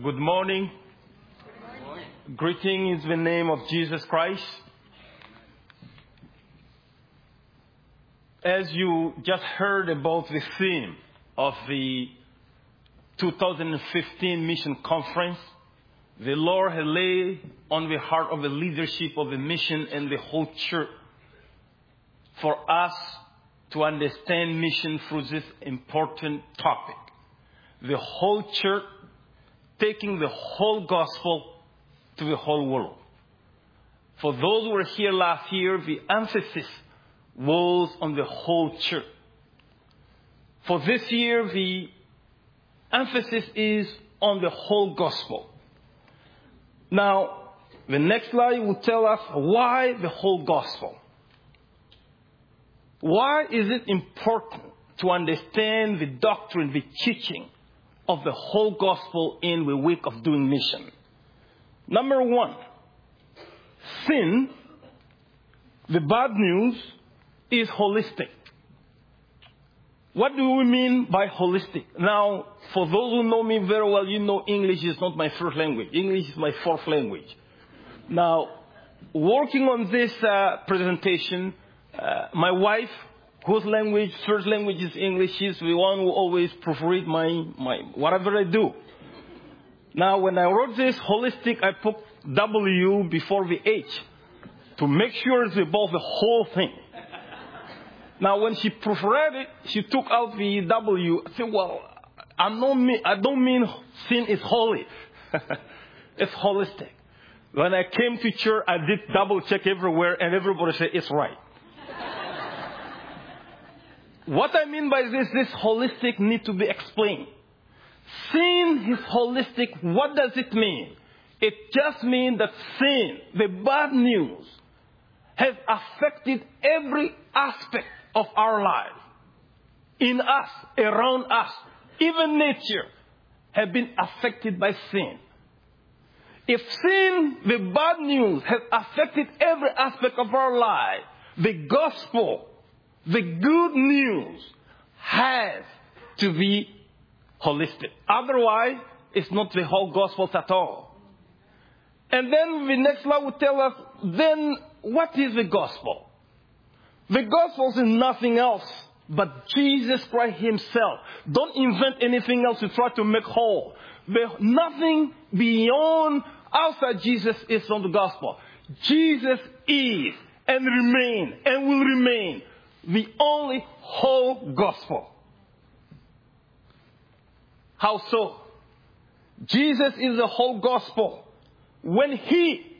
Good morning. Greeting in the name of Jesus Christ. As you just heard about the theme of the 2015 mission conference, the Lord has laid on the heart of the leadership of the mission and the whole church for us to understand mission through this important topic. The whole church taking the whole gospel to the whole world. For those who were here last year, the emphasis was on the whole church. For this year, the emphasis is on the whole gospel. Now, the next slide will tell us why the whole gospel. Why is it important to understand the doctrine, the teaching of the whole gospel in the week of doing mission? Number one, sin, the bad news, is holistic. What do we mean by holistic? Now, for those who know me very well, you know English is not my first language. English is my fourth language. Now, working on this uh, presentation, uh, my wife, whose language, first language is English, she's the one who always proofread my, my, whatever I do. Now, when I wrote this holistic, I put W before the H to make sure it's about the whole thing. Now, when she proofread it, she took out the W. I said, well, I don't mean, I don't mean sin is holy. it's holistic. When I came to church, I did double check everywhere and everybody said it's right. What I mean by this, this holistic need to be explained. Sin is holistic. What does it mean? It just means that sin, the bad news, has affected every aspect of our life. In us, around us, even nature have been affected by sin. If sin, the bad news, has affected every aspect of our life, the gospel, the good news has to be holistic. Otherwise, it's not the whole gospel at all. And then the next slide will tell us, then what is the gospel? The gospel is nothing else but Jesus Christ Himself. Don't invent anything else to try to make whole. There's nothing beyond outside Jesus is on the gospel. Jesus is and remain and will remain the only whole gospel. How so? Jesus is the whole gospel. When He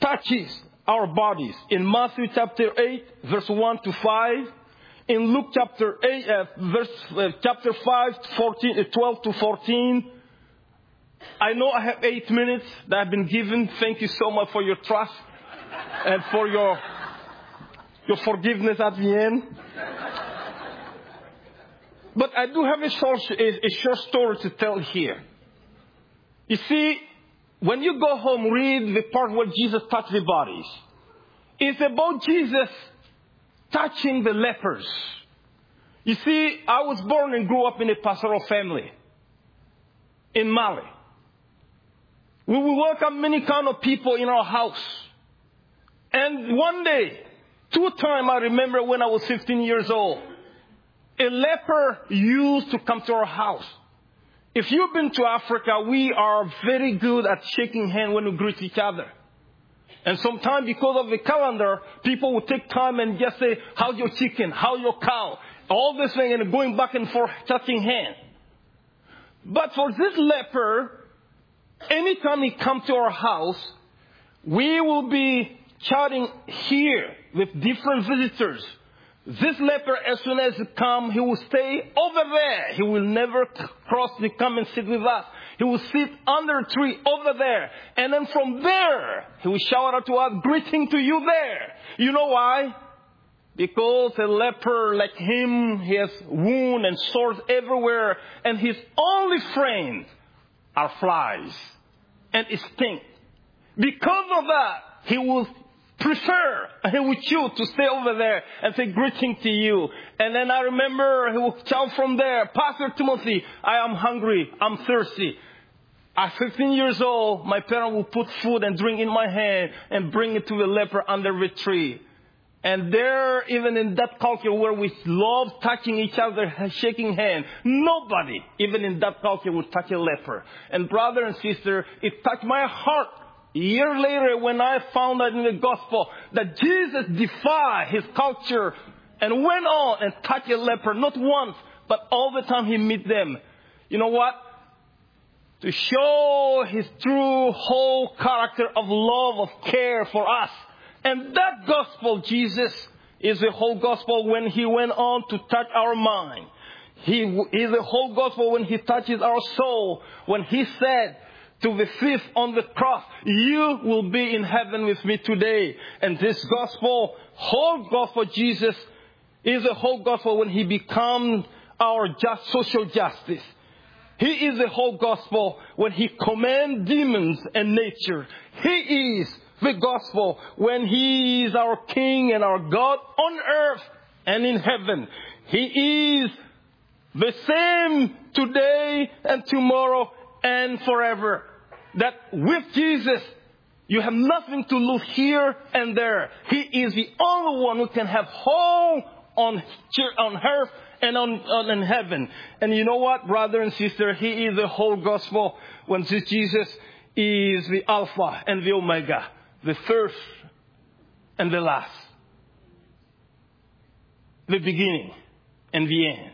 touches our bodies in Matthew chapter 8, verse 1 to 5, in Luke chapter 8, uh, verse, uh, chapter 5, 14, uh, 12 to 14, I know I have eight minutes that I've been given. Thank you so much for your trust and for your, your forgiveness at the end. But I do have a short, a, a short story to tell here. You see, when you go home, read the part where Jesus touched the bodies. It's about Jesus touching the lepers. You see, I was born and grew up in a pastoral family in Mali. We will welcome many kind of people in our house. And one day, two times I remember when I was 15 years old, a leper used to come to our house. If you've been to Africa, we are very good at shaking hands when we greet each other. And sometimes because of the calendar, people will take time and just say, how's your chicken? How's your cow? All this thing and going back and forth, touching hands. But for this leper, anytime he comes to our house, we will be chatting here with different visitors. This leper, as soon as he come, he will stay over there. He will never cross to come and sit with us. He will sit under a tree over there. And then from there, he will shout out to us, greeting to you there. You know why? Because a leper like him, he has wounds and sores everywhere. And his only friends are flies and stink. Because of that, he will prefer, he would choose to stay over there and say greeting to you. And then I remember he would shout from there, Pastor Timothy, I am hungry, I'm thirsty. At 15 years old, my parents would put food and drink in my hand and bring it to the leper under the tree. And there, even in that culture where we love touching each other, shaking hands, nobody, even in that culture, would touch a leper. And brother and sister, it touched my heart. Year later, when I found out in the gospel that Jesus defied his culture and went on and touched a leper, not once, but all the time he meet them. You know what? to show his true whole character of love, of care for us. And that gospel, Jesus, is the whole gospel when he went on to touch our mind. He is the whole gospel when he touches our soul, when he said to the thief on the cross, you will be in heaven with me today. And this gospel, whole gospel, Jesus, is the whole gospel when he becomes our just social justice. He is the whole gospel when he commands demons and nature. He is the gospel when he is our king and our God on earth and in heaven. He is the same today and tomorrow and forever. That with Jesus, you have nothing to lose here and there. He is the only one who can have whole on, on earth and on, on in heaven. And you know what, brother and sister? He is the whole gospel when Jesus is the Alpha and the Omega, the first and the last, the beginning and the end.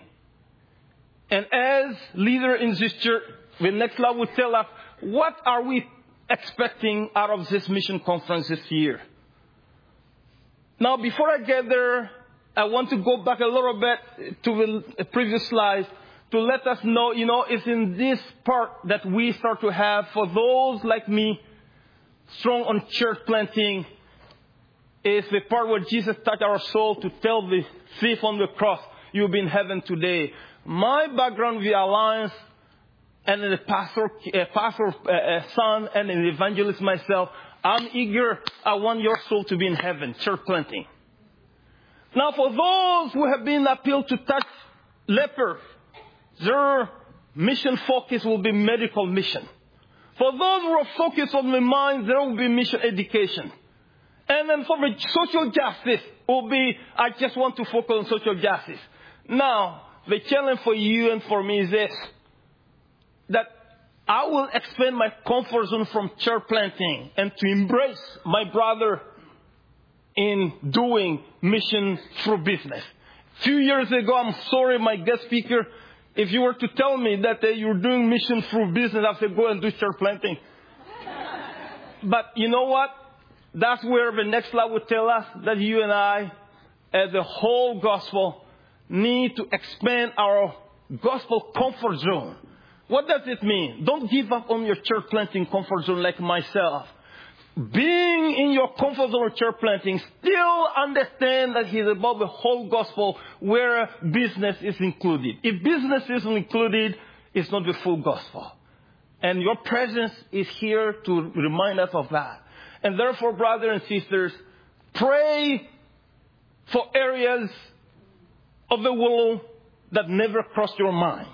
And as leader in this church, the next slide will tell us what are we expecting out of this mission conference this year. Now, before I get there, I want to go back a little bit to the previous slide to let us know, you know, it's in this part that we start to have, for those like me, strong on church planting, is the part where Jesus touched our soul to tell the thief on the cross, you'll be in heaven today. My background, the Alliance, and the pastor, uh, pastor uh, uh, son, and an evangelist myself, I'm eager. I want your soul to be in heaven, church planting. Now, for those who have been appealed to touch leper, their mission focus will be medical mission. For those who are focused on the mind, there will be mission education. And then for the social justice will be, I just want to focus on social justice. Now, the challenge for you and for me is this, that I will expand my comfort zone from church planting and to embrace my brother in doing mission through business. Few years ago, I'm sorry, my guest speaker, if you were to tell me that uh, you're doing mission through business, I'd say go and do church planting. but you know what? That's where the next slide would tell us that you and I, as a whole gospel, need to expand our gospel comfort zone. What does it mean? Don't give up on your church planting comfort zone like myself being in your comfort zone of church planting, still understand that he's about the whole gospel where business is included. If business isn't included, it's not the full gospel. And your presence is here to remind us of that. And therefore, brothers and sisters, pray for areas of the world that never crossed your mind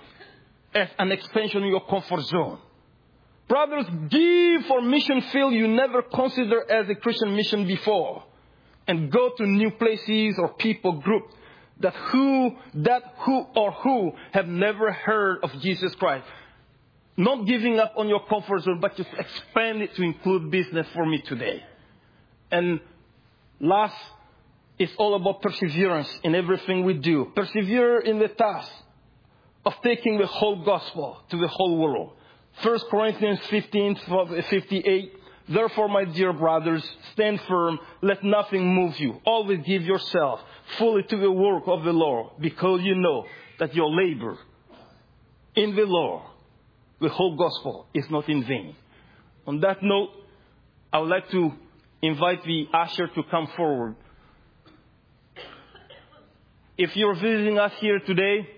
as an expansion of your comfort zone. Brothers, give for mission field you never considered as a Christian mission before. And go to new places or people groups that who, that who or who have never heard of Jesus Christ. Not giving up on your comfort zone, but just expand it to include business for me today. And last, it's all about perseverance in everything we do. Persevere in the task of taking the whole gospel to the whole world. 1 Corinthians 15, 58. Therefore, my dear brothers, stand firm. Let nothing move you. Always give yourself fully to the work of the Lord because you know that your labor in the Lord, the whole gospel, is not in vain. On that note, I would like to invite the usher to come forward. If you're visiting us here today,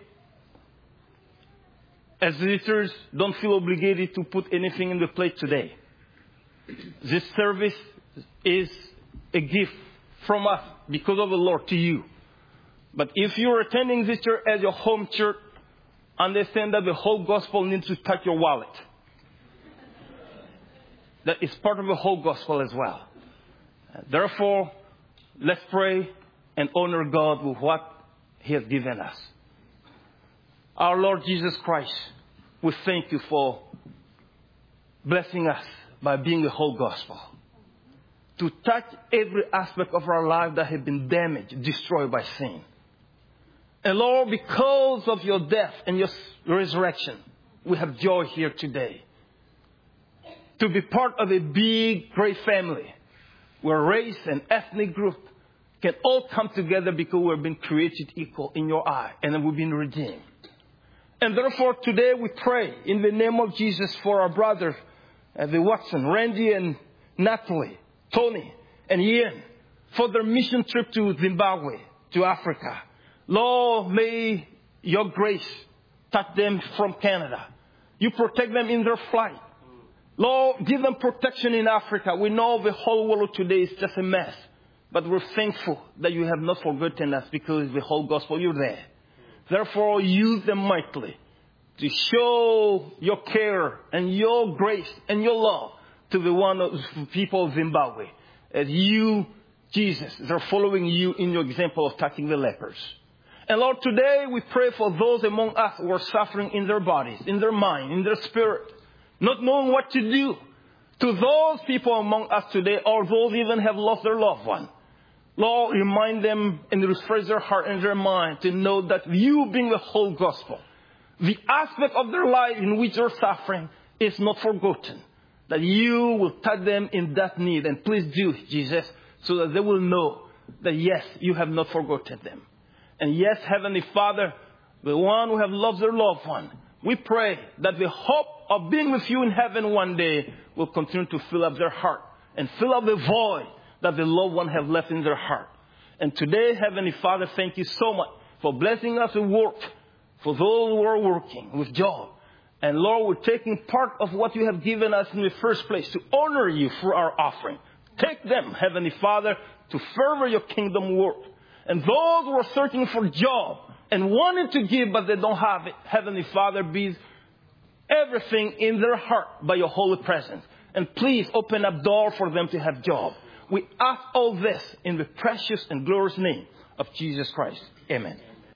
as visitors, don't feel obligated to put anything in the plate today. This service is a gift from us because of the Lord to you. But if you're attending this church as your home church, understand that the whole gospel needs to touch your wallet. that is part of the whole gospel as well. Therefore, let's pray and honor God with what He has given us. Our Lord Jesus Christ, we thank you for blessing us by being the whole gospel. To touch every aspect of our life that has been damaged, destroyed by sin. And Lord, because of your death and your resurrection, we have joy here today. To be part of a big, great family where race and ethnic group can all come together because we've been created equal in your eye and we've been redeemed. And therefore today we pray in the name of Jesus for our brothers, uh, the Watson, Randy and Natalie, Tony and Ian, for their mission trip to Zimbabwe, to Africa. Lord, may your grace touch them from Canada. You protect them in their flight. Lord, give them protection in Africa. We know the whole world today is just a mess. But we're thankful that you have not forgotten us because the whole gospel, you're there. Therefore, use them mightily to show your care and your grace and your love to the one of the people of Zimbabwe. As you, Jesus, are following you in your example of touching the lepers. And Lord, today we pray for those among us who are suffering in their bodies, in their mind, in their spirit, not knowing what to do. To those people among us today, or those even have lost their loved one, Lord, remind them and refresh their heart and their mind to know that you being the whole gospel, the aspect of their life in which they're suffering is not forgotten. That you will touch them in that need. And please do, Jesus, so that they will know that yes, you have not forgotten them. And yes, Heavenly Father, the one who have loved their loved one, we pray that the hope of being with you in heaven one day will continue to fill up their heart and fill up the void that the loved one have left in their heart. And today, Heavenly Father, thank you so much for blessing us with work, for those who are working with job. And Lord, we're taking part of what you have given us in the first place to honor you for our offering. Take them, Heavenly Father, to further your kingdom work. And those who are searching for job and wanting to give but they don't have it, Heavenly Father, be everything in their heart by your holy presence. And please open up door for them to have job. We ask all this in the precious and glorious name of Jesus Christ. Amen.